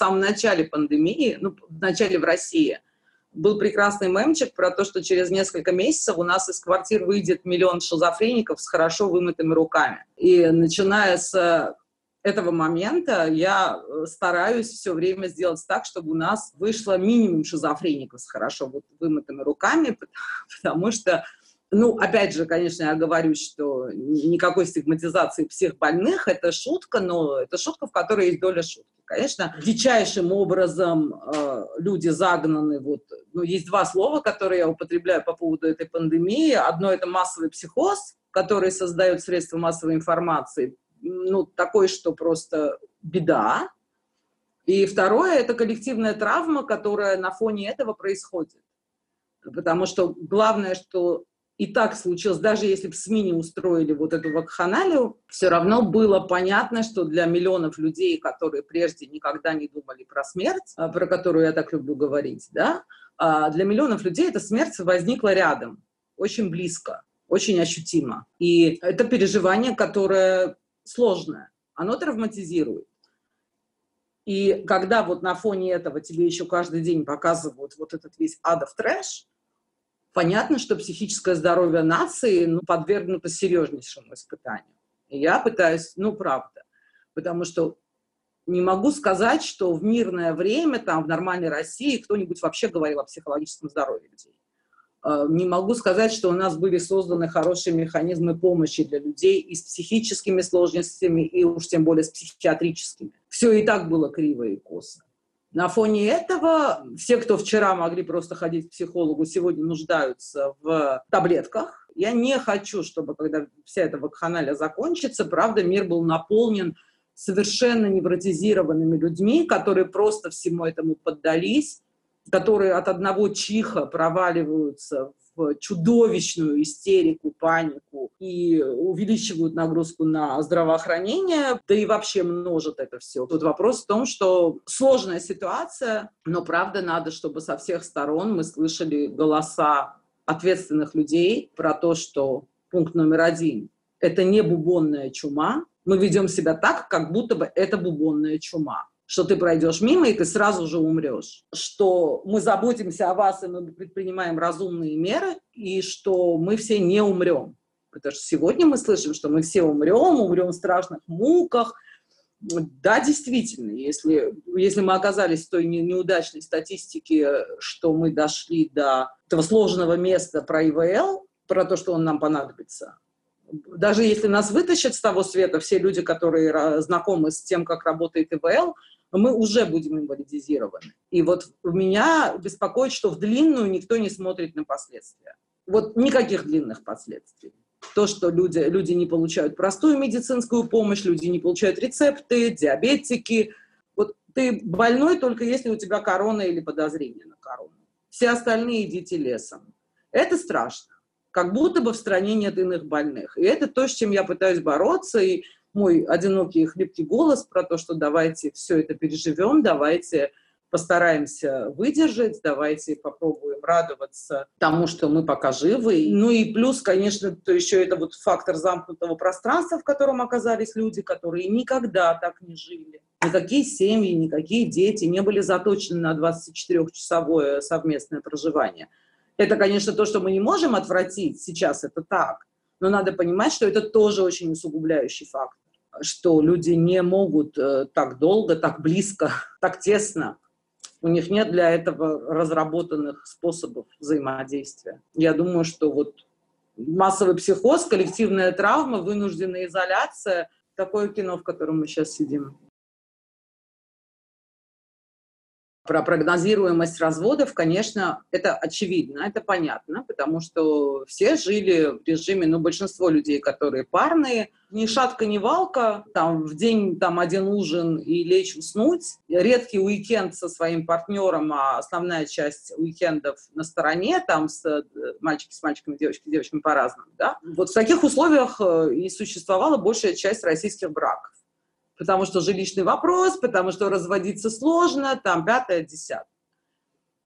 Самом начале пандемии, ну, в начале в России, был прекрасный мемчик про то, что через несколько месяцев у нас из квартир выйдет миллион шизофреников с хорошо вымытыми руками. И начиная с этого момента я э, стараюсь все время сделать так, чтобы у нас вышло минимум шизофреников с хорошо вымытыми руками, потому что ну, опять же, конечно, я говорю, что никакой стигматизации всех больных – это шутка, но это шутка, в которой есть доля шутки. Конечно, дичайшим образом э, люди загнаны. Вот, ну, есть два слова, которые я употребляю по поводу этой пандемии. Одно – это массовый психоз, который создает средства массовой информации. Ну, такой, что просто беда. И второе – это коллективная травма, которая на фоне этого происходит. Потому что главное, что и так случилось, даже если бы СМИ не устроили вот эту вакханалию, все равно было понятно, что для миллионов людей, которые прежде никогда не думали про смерть, а, про которую я так люблю говорить, да, а, для миллионов людей эта смерть возникла рядом, очень близко, очень ощутимо. И это переживание, которое сложное, оно травматизирует. И когда вот на фоне этого тебе еще каждый день показывают вот этот весь адов трэш, понятно, что психическое здоровье нации ну, подвергнуто серьезнейшему испытанию. И я пытаюсь, ну, правда, потому что не могу сказать, что в мирное время, там, в нормальной России кто-нибудь вообще говорил о психологическом здоровье людей. Э, не могу сказать, что у нас были созданы хорошие механизмы помощи для людей и с психическими сложностями, и уж тем более с психиатрическими. Все и так было криво и косо. На фоне этого все, кто вчера могли просто ходить к психологу, сегодня нуждаются в таблетках. Я не хочу, чтобы, когда вся эта вакханалия закончится, правда, мир был наполнен совершенно невротизированными людьми, которые просто всему этому поддались, которые от одного чиха проваливаются чудовищную истерику, панику и увеличивают нагрузку на здравоохранение, да и вообще множат это все. Тут вопрос в том, что сложная ситуация, но правда надо, чтобы со всех сторон мы слышали голоса ответственных людей про то, что пункт номер один – это не бубонная чума, мы ведем себя так, как будто бы это бубонная чума что ты пройдешь мимо, и ты сразу же умрешь. Что мы заботимся о вас, и мы предпринимаем разумные меры, и что мы все не умрем. Потому что сегодня мы слышим, что мы все умрем, умрем в страшных муках. Да, действительно, если, если мы оказались в той неудачной статистике, что мы дошли до этого сложного места про ИВЛ, про то, что он нам понадобится, даже если нас вытащат с того света все люди, которые знакомы с тем, как работает ИВЛ, мы уже будем инвалидизированы. И вот меня беспокоит, что в длинную никто не смотрит на последствия. Вот никаких длинных последствий. То, что люди, люди не получают простую медицинскую помощь, люди не получают рецепты, диабетики. Вот ты больной только если у тебя корона или подозрение на корону. Все остальные идите лесом. Это страшно. Как будто бы в стране нет иных больных. И это то, с чем я пытаюсь бороться. И мой одинокий и хлипкий голос про то, что давайте все это переживем, давайте постараемся выдержать, давайте попробуем радоваться тому, что мы пока живы. Ну и плюс, конечно, то еще это вот фактор замкнутого пространства, в котором оказались люди, которые никогда так не жили. Никакие семьи, никакие дети не были заточены на 24-часовое совместное проживание. Это, конечно, то, что мы не можем отвратить сейчас, это так. Но надо понимать, что это тоже очень усугубляющий фактор, что люди не могут э, так долго, так близко, так тесно. У них нет для этого разработанных способов взаимодействия. Я думаю, что вот массовый психоз, коллективная травма, вынужденная изоляция – такое кино, в котором мы сейчас сидим. Про прогнозируемость разводов, конечно, это очевидно, это понятно, потому что все жили в режиме, ну, большинство людей, которые парные, ни шатка, ни валка, там в день там один ужин и лечь уснуть, редкий уикенд со своим партнером, а основная часть уикендов на стороне, там с э, мальчики с мальчиками, девочки с девочками по-разному, да. Вот в таких условиях э, и существовала большая часть российских браков потому что жилищный вопрос, потому что разводиться сложно, там пятое, десятое.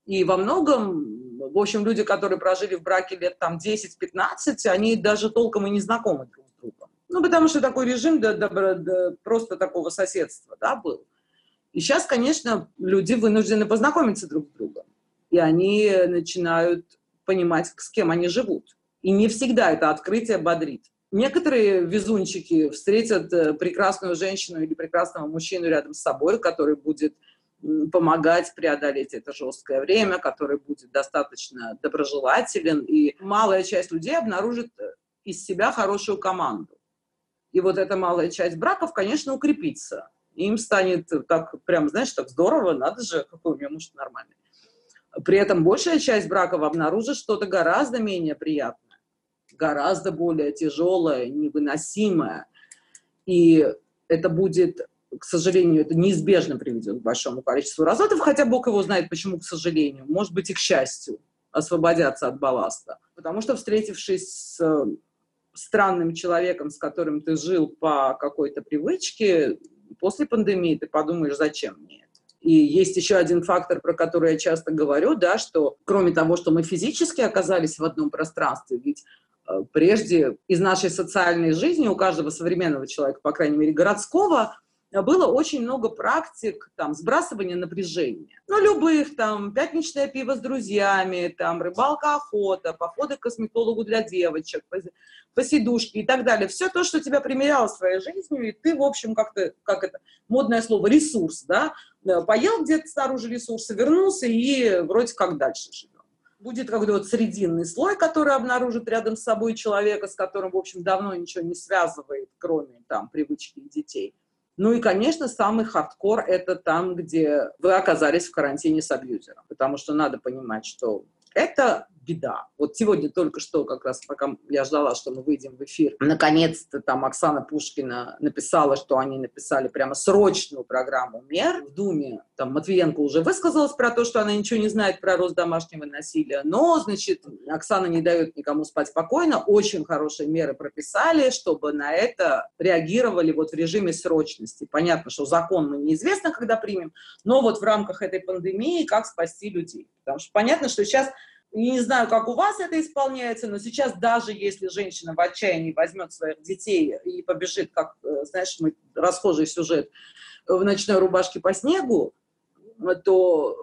И во многом, в общем, люди, которые прожили в браке лет там 10-15, они даже толком и не знакомы друг с другом. Ну, потому что такой режим да, да, да, просто такого соседства да, был. И сейчас, конечно, люди вынуждены познакомиться друг с другом. И они начинают понимать, с кем они живут. И не всегда это открытие бодрит. Некоторые везунчики встретят э, прекрасную женщину или прекрасного мужчину рядом с собой, который будет помогать преодолеть это жесткое время, который будет достаточно доброжелателен. И малая часть людей обнаружит э, из себя хорошую команду. И вот эта малая часть браков, конечно, укрепится. Им станет так, прям, знаешь, так здорово, надо же, какой у меня муж нормальный. При этом большая часть браков обнаружит что-то гораздо менее приятное, гораздо более тяжелое, невыносимое. И это будет, к сожалению, это неизбежно приведет к большому количеству разводов, хотя Бог его знает, почему, к сожалению. Может быть, и к счастью освободятся от балласта. Потому что, встретившись с э, странным человеком, с которым ты жил по какой-то привычке, после пандемии ты подумаешь, зачем мне это. И есть еще один фактор, про который я часто говорю, да, что кроме того, что мы физически оказались в одном пространстве, ведь прежде из нашей социальной жизни у каждого современного человека, по крайней мере городского, было очень много практик там, сбрасывания напряжения. Ну, любых, там, пятничное пиво с друзьями, там, рыбалка, охота, походы к косметологу для девочек, посидушки и так далее. Все то, что тебя примеряло своей жизнью, и ты, в общем, как-то, как это, модное слово, ресурс, да, э, поел где-то снаружи ресурсы, вернулся и вроде как дальше живем. Будет какой-то вот срединный слой, который обнаружит рядом с собой человека, с которым, в общем, давно ничего не связывает, кроме там привычки детей ну и, конечно, самый хардкор – это там, где вы оказались в карантине с абьюзером. Потому что надо понимать, что это беда. Вот сегодня только что, как раз пока я ждала, что мы выйдем в эфир, наконец-то там Оксана Пушкина написала, что они написали прямо срочную программу мер. В Думе там Матвиенко уже высказалась про то, что она ничего не знает про рост домашнего насилия, но, значит, Оксана не дает никому спать спокойно, очень хорошие меры прописали, чтобы на это реагировали вот в режиме срочности. Понятно, что закон мы неизвестно, когда примем, но вот в рамках этой пандемии как спасти людей. Потому что понятно, что сейчас не знаю, как у вас это исполняется, но сейчас даже если женщина в отчаянии возьмет своих детей и побежит, как, э, знаешь, мы, расхожий сюжет, в ночной рубашке по снегу, то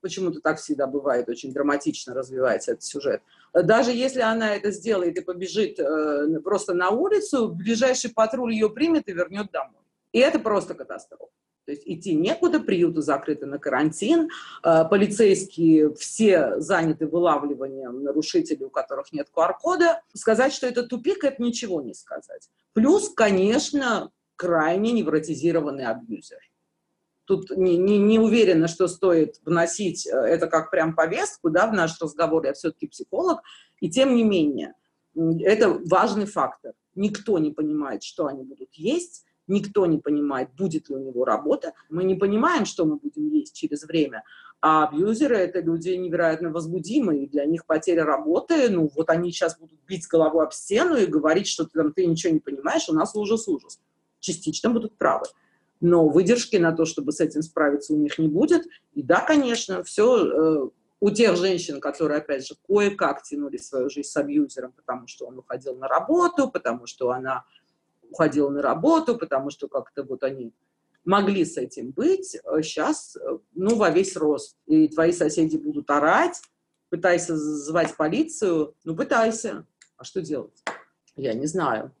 почему-то так всегда бывает, очень драматично развивается этот сюжет. Даже если она это сделает и побежит э, просто на улицу, ближайший патруль ее примет и вернет домой. И это просто катастрофа. То есть идти некуда, приюты закрыты на карантин, э, полицейские все заняты вылавливанием нарушителей, у которых нет QR-кода. Сказать, что это тупик, это ничего не сказать. Плюс, конечно, крайне невротизированный абьюзер. Тут не, не, не уверена, что стоит вносить э, это как прям повестку да, в наш разговор, я все-таки психолог, и тем не менее, это важный фактор. Никто не понимает, что они будут есть, Никто не понимает, будет ли у него работа. Мы не понимаем, что мы будем есть через время. А абьюзеры – это люди невероятно возбудимые, и для них потеря работы, ну вот они сейчас будут бить головой об стену и говорить, что ты, там, ты ничего не понимаешь, у нас ужас-ужас. Частично будут правы. Но выдержки на то, чтобы с этим справиться, у них не будет. И да, конечно, все э, у тех женщин, которые, опять же, кое-как тянули свою жизнь с абьюзером, потому что он уходил на работу, потому что она уходила на работу, потому что как-то вот они могли с этим быть. Сейчас, э, ну, во весь рост. И твои соседи будут орать, пытайся звать полицию. Ну, пытайся. А что делать? Я не знаю.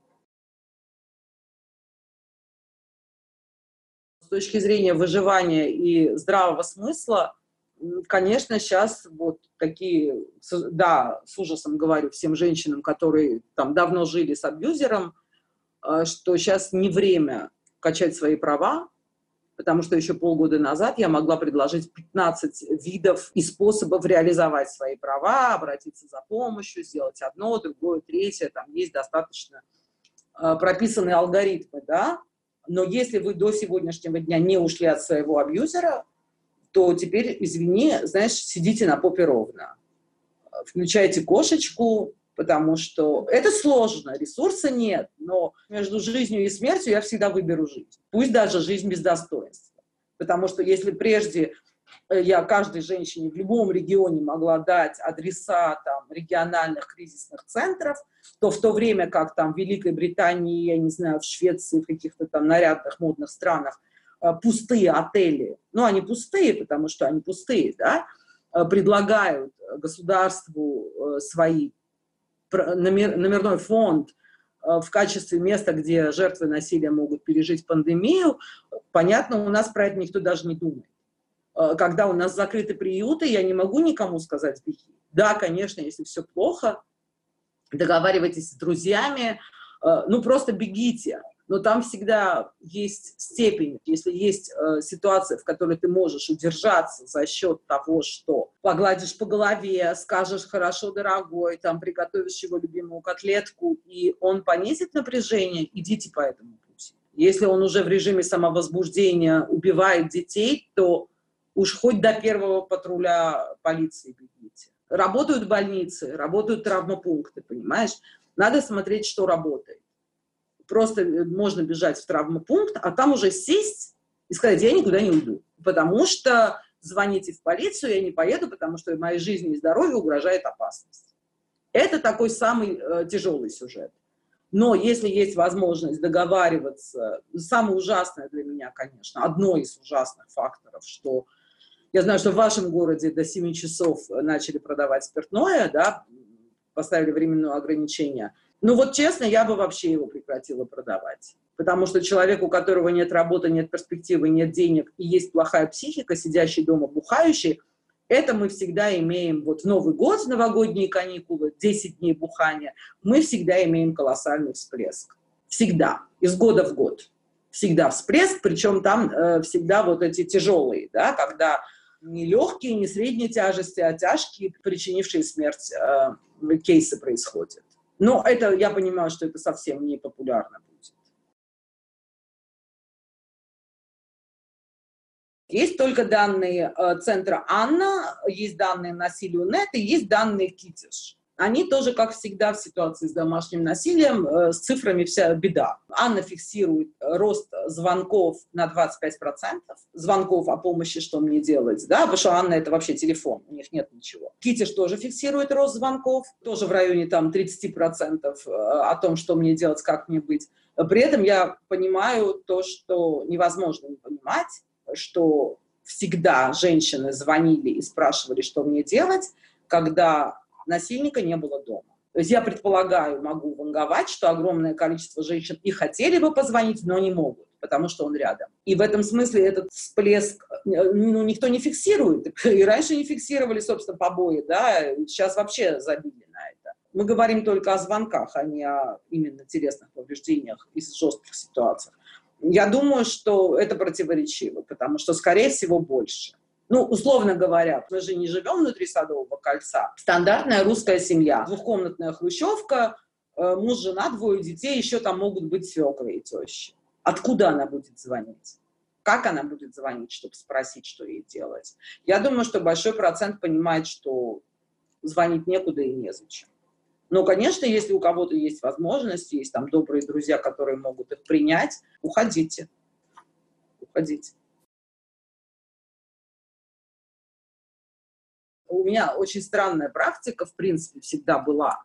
С точки зрения выживания и здравого смысла, конечно, сейчас вот такие, да, с ужасом говорю всем женщинам, которые там давно жили с абьюзером, что сейчас не время качать свои права, потому что еще полгода назад я могла предложить 15 видов и способов реализовать свои права, обратиться за помощью, сделать одно, другое, третье, там есть достаточно а, прописанные алгоритмы, да, но если вы до сегодняшнего дня не ушли от своего абьюзера, то теперь, извини, знаешь, сидите на попе ровно. Включайте кошечку, потому что это сложно, ресурса нет, но между жизнью и смертью я всегда выберу жизнь, пусть даже жизнь без достоинства. Потому что если прежде э, я каждой женщине в любом регионе могла дать адреса там, региональных кризисных центров, то в то время как там в Великой Британии, я не знаю, в Швеции, в каких-то там нарядных модных странах э, пустые отели, ну, они пустые, потому что они пустые, да, э, предлагают государству свои номерной фонд в качестве места, где жертвы насилия могут пережить пандемию, понятно, у нас про это никто даже не думает. Когда у нас закрыты приюты, я не могу никому сказать беги. Да, конечно, если все плохо, договаривайтесь с друзьями, э, ну просто бегите. Но там всегда есть степень, если есть э, ситуация, в которой ты можешь удержаться за счет того, что погладишь по голове, скажешь «хорошо, дорогой», там приготовишь его любимую котлетку, и он понизит напряжение, идите по этому пути. Если он уже в режиме самовозбуждения убивает детей, то уж хоть до первого патруля полиции бегите. Работают больницы, работают травмопункты, понимаешь? Надо смотреть, что работает. Просто э, можно бежать в травмопункт, а там уже сесть и сказать, я никуда не уйду, потому что звоните в полицию, я не поеду, потому что моей жизни и здоровью угрожает опасность. Это такой самый э, тяжелый сюжет. Но если есть возможность договариваться, самое ужасное для меня, конечно, одно из ужасных факторов, что я знаю, что в вашем городе до 7 часов начали продавать спиртное, да, поставили временное ограничение. Ну вот честно, я бы вообще его прекратила продавать. Потому что человек, у которого нет работы, нет перспективы, нет денег и есть плохая психика, сидящий дома бухающий, это мы всегда имеем, вот в Новый год, в новогодние каникулы, 10 дней бухания, мы всегда имеем колоссальный всплеск. Всегда, из года в год. Всегда всплеск, причем там э, всегда вот эти тяжелые, да, когда не легкие, не средней тяжести, а тяжкие, причинившие смерть э, кейсы происходят. Но это, я понимаю, что это совсем не популярно будет. Есть только данные э, центра Анна, есть данные насилию НЕТ и есть данные Китиш они тоже, как всегда, в ситуации с домашним насилием, э, с цифрами вся беда. Анна фиксирует рост звонков на 25%, звонков о помощи, что мне делать, да, потому что Анна это вообще телефон, у них нет ничего. Китиш тоже фиксирует рост звонков, тоже в районе там 30% э, о том, что мне делать, как мне быть. При этом я понимаю то, что невозможно не понимать, что всегда женщины звонили и спрашивали, что мне делать, когда насильника не было дома. То есть я предполагаю, могу ванговать, что огромное количество женщин и хотели бы позвонить, но не могут, потому что он рядом. И в этом смысле этот всплеск ну, никто не фиксирует. И раньше не фиксировали, собственно, побои, да, сейчас вообще забили на это. Мы говорим только о звонках, а не о именно телесных повреждениях и жестких ситуациях. Я думаю, что это противоречиво, потому что, скорее всего, больше ну, условно говоря, мы же не живем внутри Садового кольца. Стандартная русская семья. Двухкомнатная хрущевка, э, муж, жена, двое детей, еще там могут быть свекры и тещи. Откуда она будет звонить? Как она будет звонить, чтобы спросить, что ей делать? Я думаю, что большой процент понимает, что звонить некуда и незачем. Но, конечно, если у кого-то есть возможность, есть там добрые друзья, которые могут их принять, уходите. Уходите. У меня очень странная практика, в принципе, всегда была.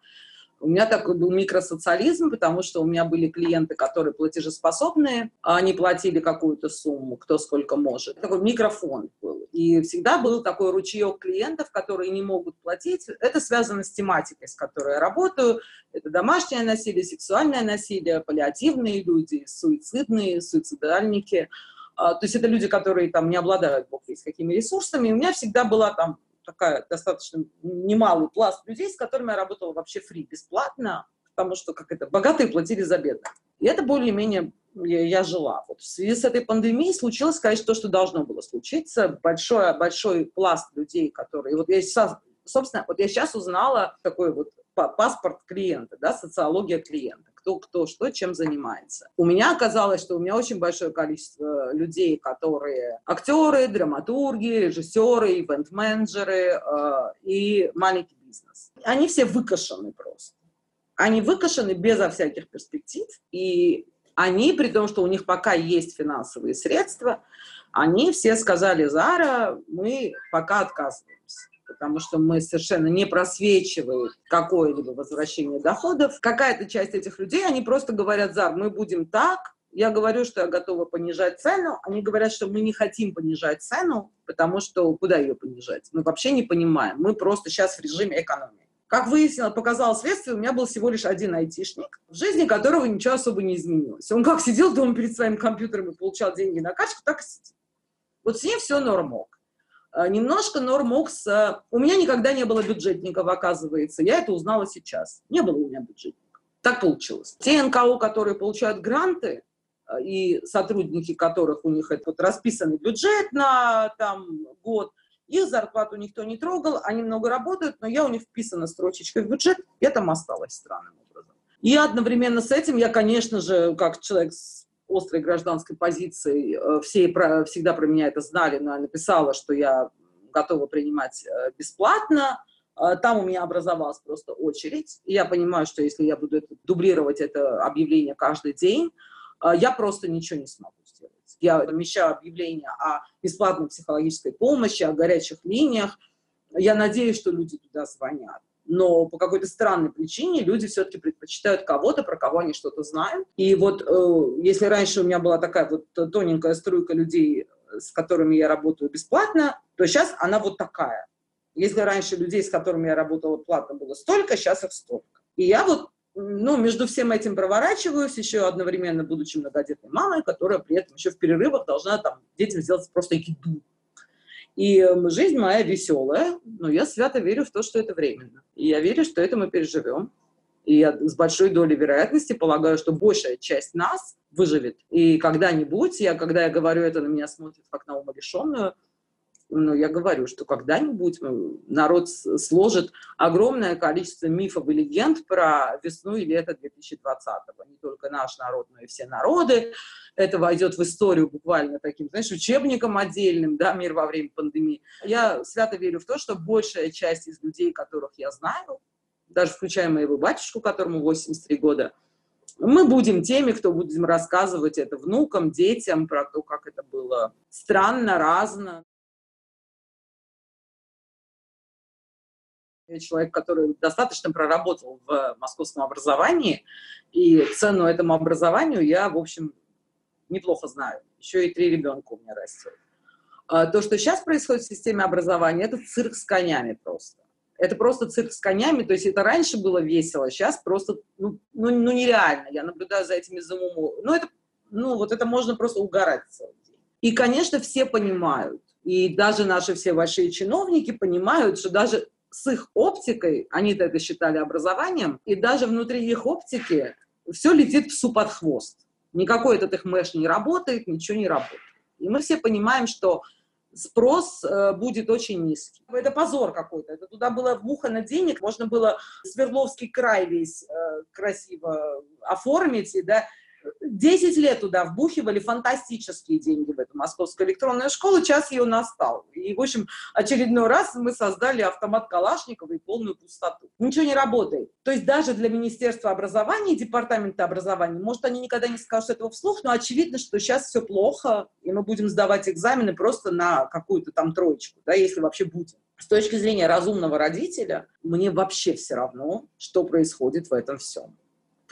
У меня такой был микросоциализм, потому что у меня были клиенты, которые платежеспособные, они платили какую-то сумму, кто сколько может. Такой микрофон был. И всегда был такой ручеек клиентов, которые не могут платить. Это связано с тематикой, с которой я работаю. Это домашнее насилие, сексуальное насилие, паллиативные люди, суицидные, суицидальники. А, то есть это люди, которые там не обладают, бог весь какими ресурсами. И у меня всегда была там такая достаточно немалый пласт людей, с которыми я работала вообще фри, бесплатно, потому что как это, богатые платили за бедных. И это более-менее я, я жила. Вот в связи с этой пандемией случилось, конечно, то, что должно было случиться. Большой, большой пласт людей, которые... Вот я собственно, вот я сейчас узнала такой вот паспорт клиента, да, социология клиента кто, кто что, чем занимается. У меня оказалось, что у меня очень большое количество людей, которые актеры, драматурги, режиссеры, ивент-менеджеры э, и маленький бизнес. Они все выкашены просто. Они выкашены безо всяких перспектив, и они, при том, что у них пока есть финансовые средства, они все сказали, Зара, мы пока отказываемся потому что мы совершенно не просвечиваем какое-либо возвращение доходов. Какая-то часть этих людей, они просто говорят, Зар, мы будем так, Я говорю, что я готова понижать цену. Они говорят, что мы не хотим понижать цену, потому что куда ее понижать? Мы вообще не понимаем. Мы просто сейчас в режиме экономии. Как выяснилось, показало следствие, у меня был всего лишь один айтишник, в жизни которого ничего особо не изменилось. Он как сидел дома перед своим компьютером и получал деньги на качку, так и сидит. Вот с ним все нормок. А, немножко нормок с... У меня никогда не было бюджетников, оказывается. Я это узнала сейчас. Не было у меня бюджетников. Так получилось. Те НКО, которые получают гранты, а, и сотрудники которых у них это вот расписанный бюджет на там, год, их зарплату никто не трогал, они много работают, но я у них вписана строчечкой в бюджет, я там осталась странным образом. И одновременно с этим я, конечно же, как человек с острой гражданской позицией, э, все про, всегда про меня это знали, но я написала, что я готова принимать э, бесплатно, э, там у меня образовалась просто очередь. Я понимаю, что если я буду это, дублировать это объявление каждый день, я просто ничего не смогу я помещаю объявление о бесплатной психологической помощи, о горячих линиях. Я надеюсь, что люди туда звонят. Но по какой-то странной причине люди все-таки предпочитают кого-то, про кого они что-то знают. И вот э, если раньше у меня была такая вот тоненькая струйка людей, с которыми я работаю бесплатно, то сейчас она вот такая. Если раньше людей, с которыми я работала платно, было столько, сейчас их столько. И я вот ну, между всем этим проворачиваюсь, еще одновременно будучи многодетной мамой, которая при этом еще в перерывах должна там детям сделать просто еду. И эм, жизнь моя веселая, но я свято верю в то, что это временно. И я верю, что это мы переживем. И я с большой долей вероятности полагаю, что большая часть нас выживет. И когда-нибудь, я, когда я говорю это, на меня смотрят как на умалишенную, но я говорю, что когда-нибудь народ сложит огромное количество мифов и легенд про весну и лето 2020-го. Не только наш народ, но и все народы. Это войдет в историю буквально таким, знаешь, учебником отдельным, да, мир во время пандемии. Я свято верю в то, что большая часть из людей, которых я знаю, даже включая моего батюшку, которому 83 года, мы будем теми, кто будем рассказывать это внукам, детям про то, как это было странно, разно. Человек, который достаточно проработал в московском образовании, и цену этому образованию я, в общем, неплохо знаю. Еще и три ребенка у меня растет. А то, что сейчас происходит в системе образования, это цирк с конями просто. Это просто цирк с конями, то есть это раньше было весело, сейчас просто, ну, ну, ну нереально. Я наблюдаю за этими замуму. Ну, это, ну, вот это можно просто угорать целый день. И, конечно, все понимают, и даже наши все большие чиновники понимают, что даже с их оптикой, они это считали образованием, и даже внутри их оптики все летит псу под хвост. Никакой этот их мэш не работает, ничего не работает. И мы все понимаем, что спрос э, будет очень низкий. Это позор какой-то. Это туда было вбухано денег, можно было Свердловский край весь э, красиво оформить, и, да, 10 лет туда вбухивали фантастические деньги в эту московскую электронную школу, час ее настал. И, в общем, очередной раз мы создали автомат Калашникова и полную пустоту. Ничего не работает. То есть даже для Министерства образования и Департамента образования, может, они никогда не скажут этого вслух, но очевидно, что сейчас все плохо, и мы будем сдавать экзамены просто на какую-то там троечку, да, если вообще будем. С точки зрения разумного родителя, мне вообще все равно, что происходит в этом всем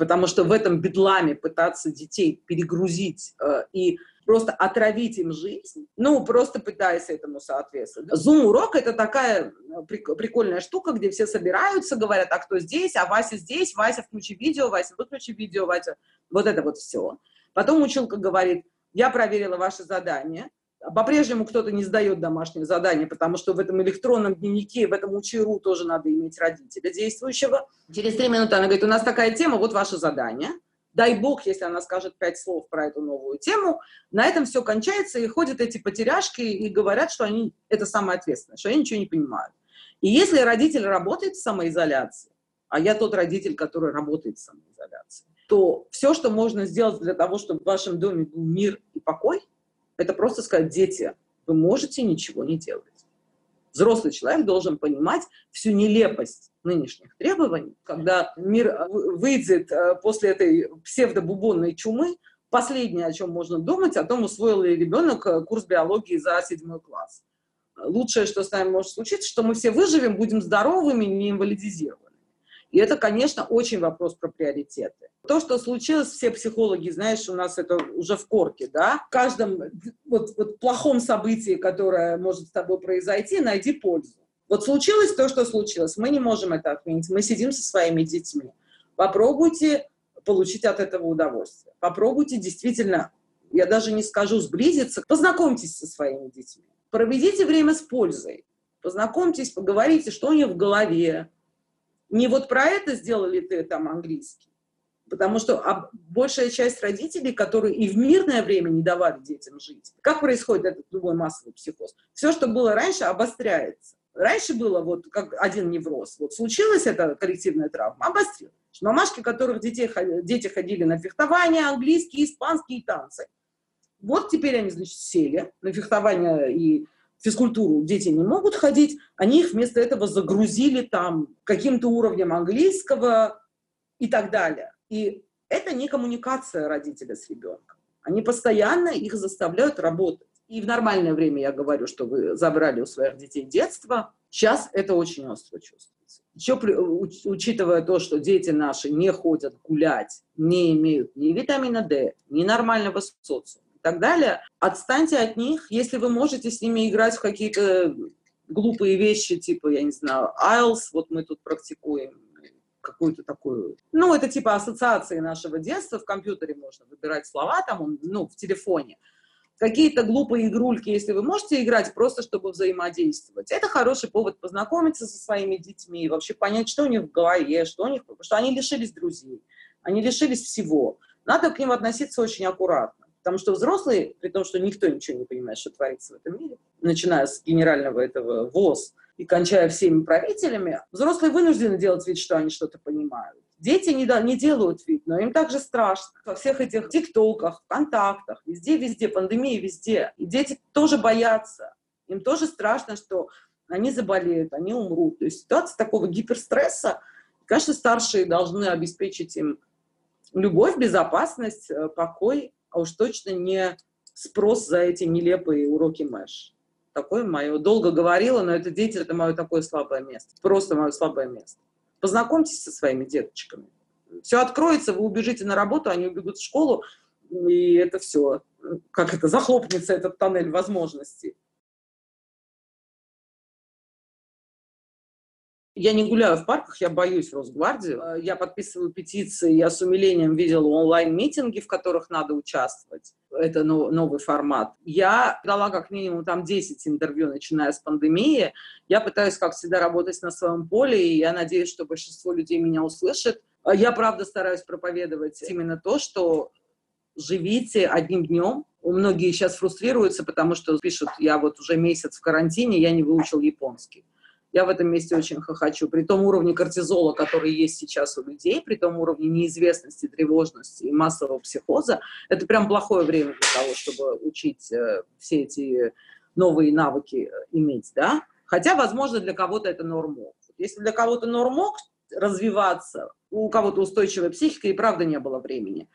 потому что в этом бедламе пытаться детей перегрузить э, и просто отравить им жизнь, ну, просто пытаясь этому соответствовать. Зум-урок — это такая э, прикольная штука, где все собираются, говорят, а кто здесь, а Вася здесь, Вася, включи видео, Вася, выключи видео, Вася, вот это вот все. Потом училка говорит, я проверила ваше задание, по-прежнему кто-то не сдает домашнее задание, потому что в этом электронном дневнике, в этом учеру тоже надо иметь родителя действующего. Через три минуты она говорит, у нас такая тема, вот ваше задание. Дай бог, если она скажет пять слов про эту новую тему. На этом все кончается, и ходят эти потеряшки и говорят, что они это самое ответственное, что они ничего не понимают. И если родитель работает в самоизоляции, а я тот родитель, который работает в самоизоляции, то все, что можно сделать для того, чтобы в вашем доме был мир и покой – это просто сказать, дети, вы можете ничего не делать. Взрослый человек должен понимать всю нелепость нынешних требований. Когда мир э, выйдет э, после этой псевдобубонной чумы, последнее, о чем можно думать, о том, усвоил ли ребенок э, курс биологии за седьмой класс. Лучшее, что с нами может случиться, что мы все выживем, будем здоровыми, не инвалидизированными. И это, конечно, очень вопрос про приоритеты. То, что случилось, все психологи, знаешь, у нас это уже в корке, да? В каждом вот, вот плохом событии, которое может с тобой произойти, найди пользу. Вот случилось то, что случилось. Мы не можем это отменить. Мы сидим со своими детьми. Попробуйте получить от этого удовольствие. Попробуйте действительно, я даже не скажу сблизиться, познакомьтесь со своими детьми. Проведите время с пользой. Познакомьтесь, поговорите, что у них в голове. Не вот про это сделали ты там английский, Потому что большая часть родителей, которые и в мирное время не давали детям жить, как происходит этот любой массовый психоз? Все, что было раньше, обостряется. Раньше было вот как один невроз. Вот случилась эта коллективная травма, обострилась. Мамашки, которых детей, дети ходили на фехтование, английский, испанский и танцы. Вот теперь они, значит, сели на фехтование и физкультуру дети не могут ходить, они их вместо этого загрузили там каким-то уровнем английского и так далее. И это не коммуникация родителя с ребенком. Они постоянно их заставляют работать. И в нормальное время я говорю, что вы забрали у своих детей детство. Сейчас это очень остро чувствуется. Еще учитывая то, что дети наши не ходят гулять, не имеют ни витамина D, ни нормального социума и так далее, отстаньте от них, если вы можете с ними играть в какие-то глупые вещи, типа, я не знаю, IELTS, вот мы тут практикуем, какую-то такую... Ну, это типа ассоциации нашего детства. В компьютере можно выбирать слова, там, ну, в телефоне. Какие-то глупые игрульки, если вы можете играть, просто чтобы взаимодействовать. Это хороший повод познакомиться со своими детьми, вообще понять, что у них в голове, что у них... Что они лишились друзей, они лишились всего. Надо к ним относиться очень аккуратно. Потому что взрослые, при том, что никто ничего не понимает, что творится в этом мире, начиная с генерального этого ВОЗ, и кончая всеми правителями, взрослые вынуждены делать вид, что они что-то понимают. Дети не, не делают вид, но им также страшно. Во всех этих тиктоках, контактах, везде-везде, пандемия везде. И дети тоже боятся. Им тоже страшно, что они заболеют, они умрут. То есть ситуация такого гиперстресса, конечно, старшие должны обеспечить им любовь, безопасность, э, покой, а уж точно не спрос за эти нелепые уроки Мэш такое мое. Долго говорила, но это дети, это мое такое слабое место. Просто мое слабое место. Познакомьтесь со своими деточками. Все откроется, вы убежите на работу, они убегут в школу, и это все. Как это, захлопнется этот тоннель возможностей. Я не гуляю в парках, я боюсь Росгвардию. Э, я подписываю петиции, я с умилением видела онлайн-митинги, в которых надо участвовать. Это новый формат. Я дала как минимум там 10 интервью, начиная с пандемии. Я пытаюсь, как всегда, работать на своем поле, и я надеюсь, что большинство людей меня услышит. Э, я, правда, стараюсь проповедовать именно то, что живите одним днем. Многие сейчас фрустрируются, потому что пишут, я вот уже месяц в карантине, я не выучил японский. Я в этом месте очень хохочу. При том уровне кортизола, который есть сейчас у людей, при том уровне неизвестности, тревожности и массового психоза, это прям плохое время для того, чтобы учить э, все эти новые навыки э, иметь, да? Хотя, возможно, для кого-то это нормок. Если для кого-то нормок развиваться, у кого-то устойчивая психика и правда не было времени,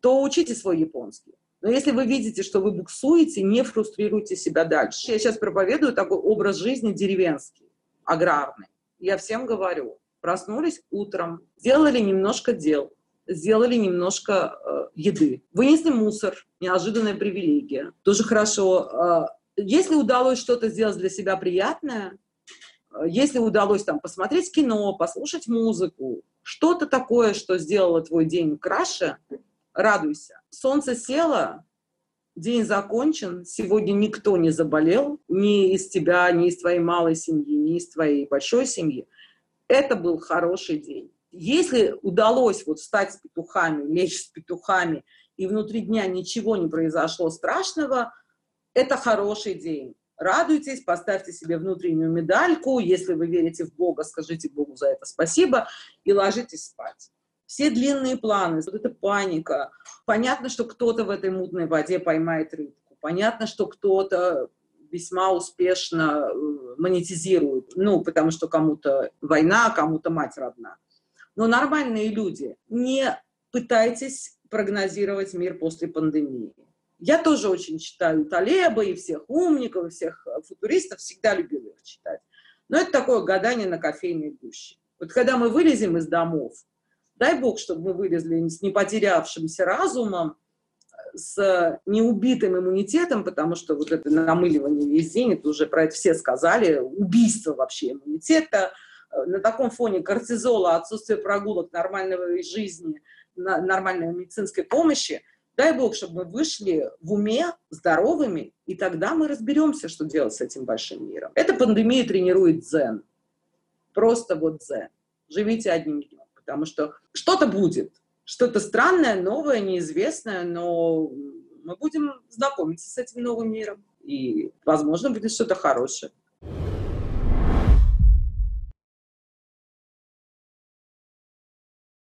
то учите свой японский. Но если вы видите, что вы буксуете, не фрустрируйте себя дальше. Я сейчас проповедую такой образ жизни деревенский аграрный. Я всем говорю, проснулись утром, сделали немножко дел, сделали немножко э, еды, вынесли мусор, неожиданная привилегия, тоже хорошо. Э, если удалось что-то сделать для себя приятное, э, если удалось там посмотреть кино, послушать музыку, что-то такое, что сделало твой день краше, радуйся. Солнце село, День закончен, сегодня никто не заболел, ни из тебя, ни из твоей малой семьи, ни из твоей большой семьи. Это был хороший день. Если удалось вот встать с петухами, лечь с петухами, и внутри дня ничего не произошло страшного, это хороший день. Радуйтесь, поставьте себе внутреннюю медальку. Если вы верите в Бога, скажите Богу за это спасибо и ложитесь спать все длинные планы, вот эта паника. Понятно, что кто-то в этой мутной воде поймает рыбку. Понятно, что кто-то весьма успешно э, монетизирует, ну, потому что кому-то война, кому-то мать родна. Но нормальные люди, не пытайтесь прогнозировать мир после пандемии. Я тоже очень читаю Талеба и всех умников, и всех э, футуристов, всегда любила их читать. Но это такое гадание на кофейной гуще. Вот когда мы вылезем из домов, дай бог, чтобы мы вылезли с не потерявшимся разумом, с неубитым иммунитетом, потому что вот это намыливание весь день, это уже про это все сказали, убийство вообще иммунитета, э, на таком фоне кортизола, отсутствие прогулок, нормальной жизни, нормальной медицинской помощи, дай бог, чтобы мы вышли в уме здоровыми, и тогда мы разберемся, что делать с этим большим миром. Эта пандемия тренирует дзен. Просто вот дзен. Живите одним днем, потому что что-то будет что-то странное, новое, неизвестное, но мы будем знакомиться с этим новым миром. И, возможно, будет что-то хорошее.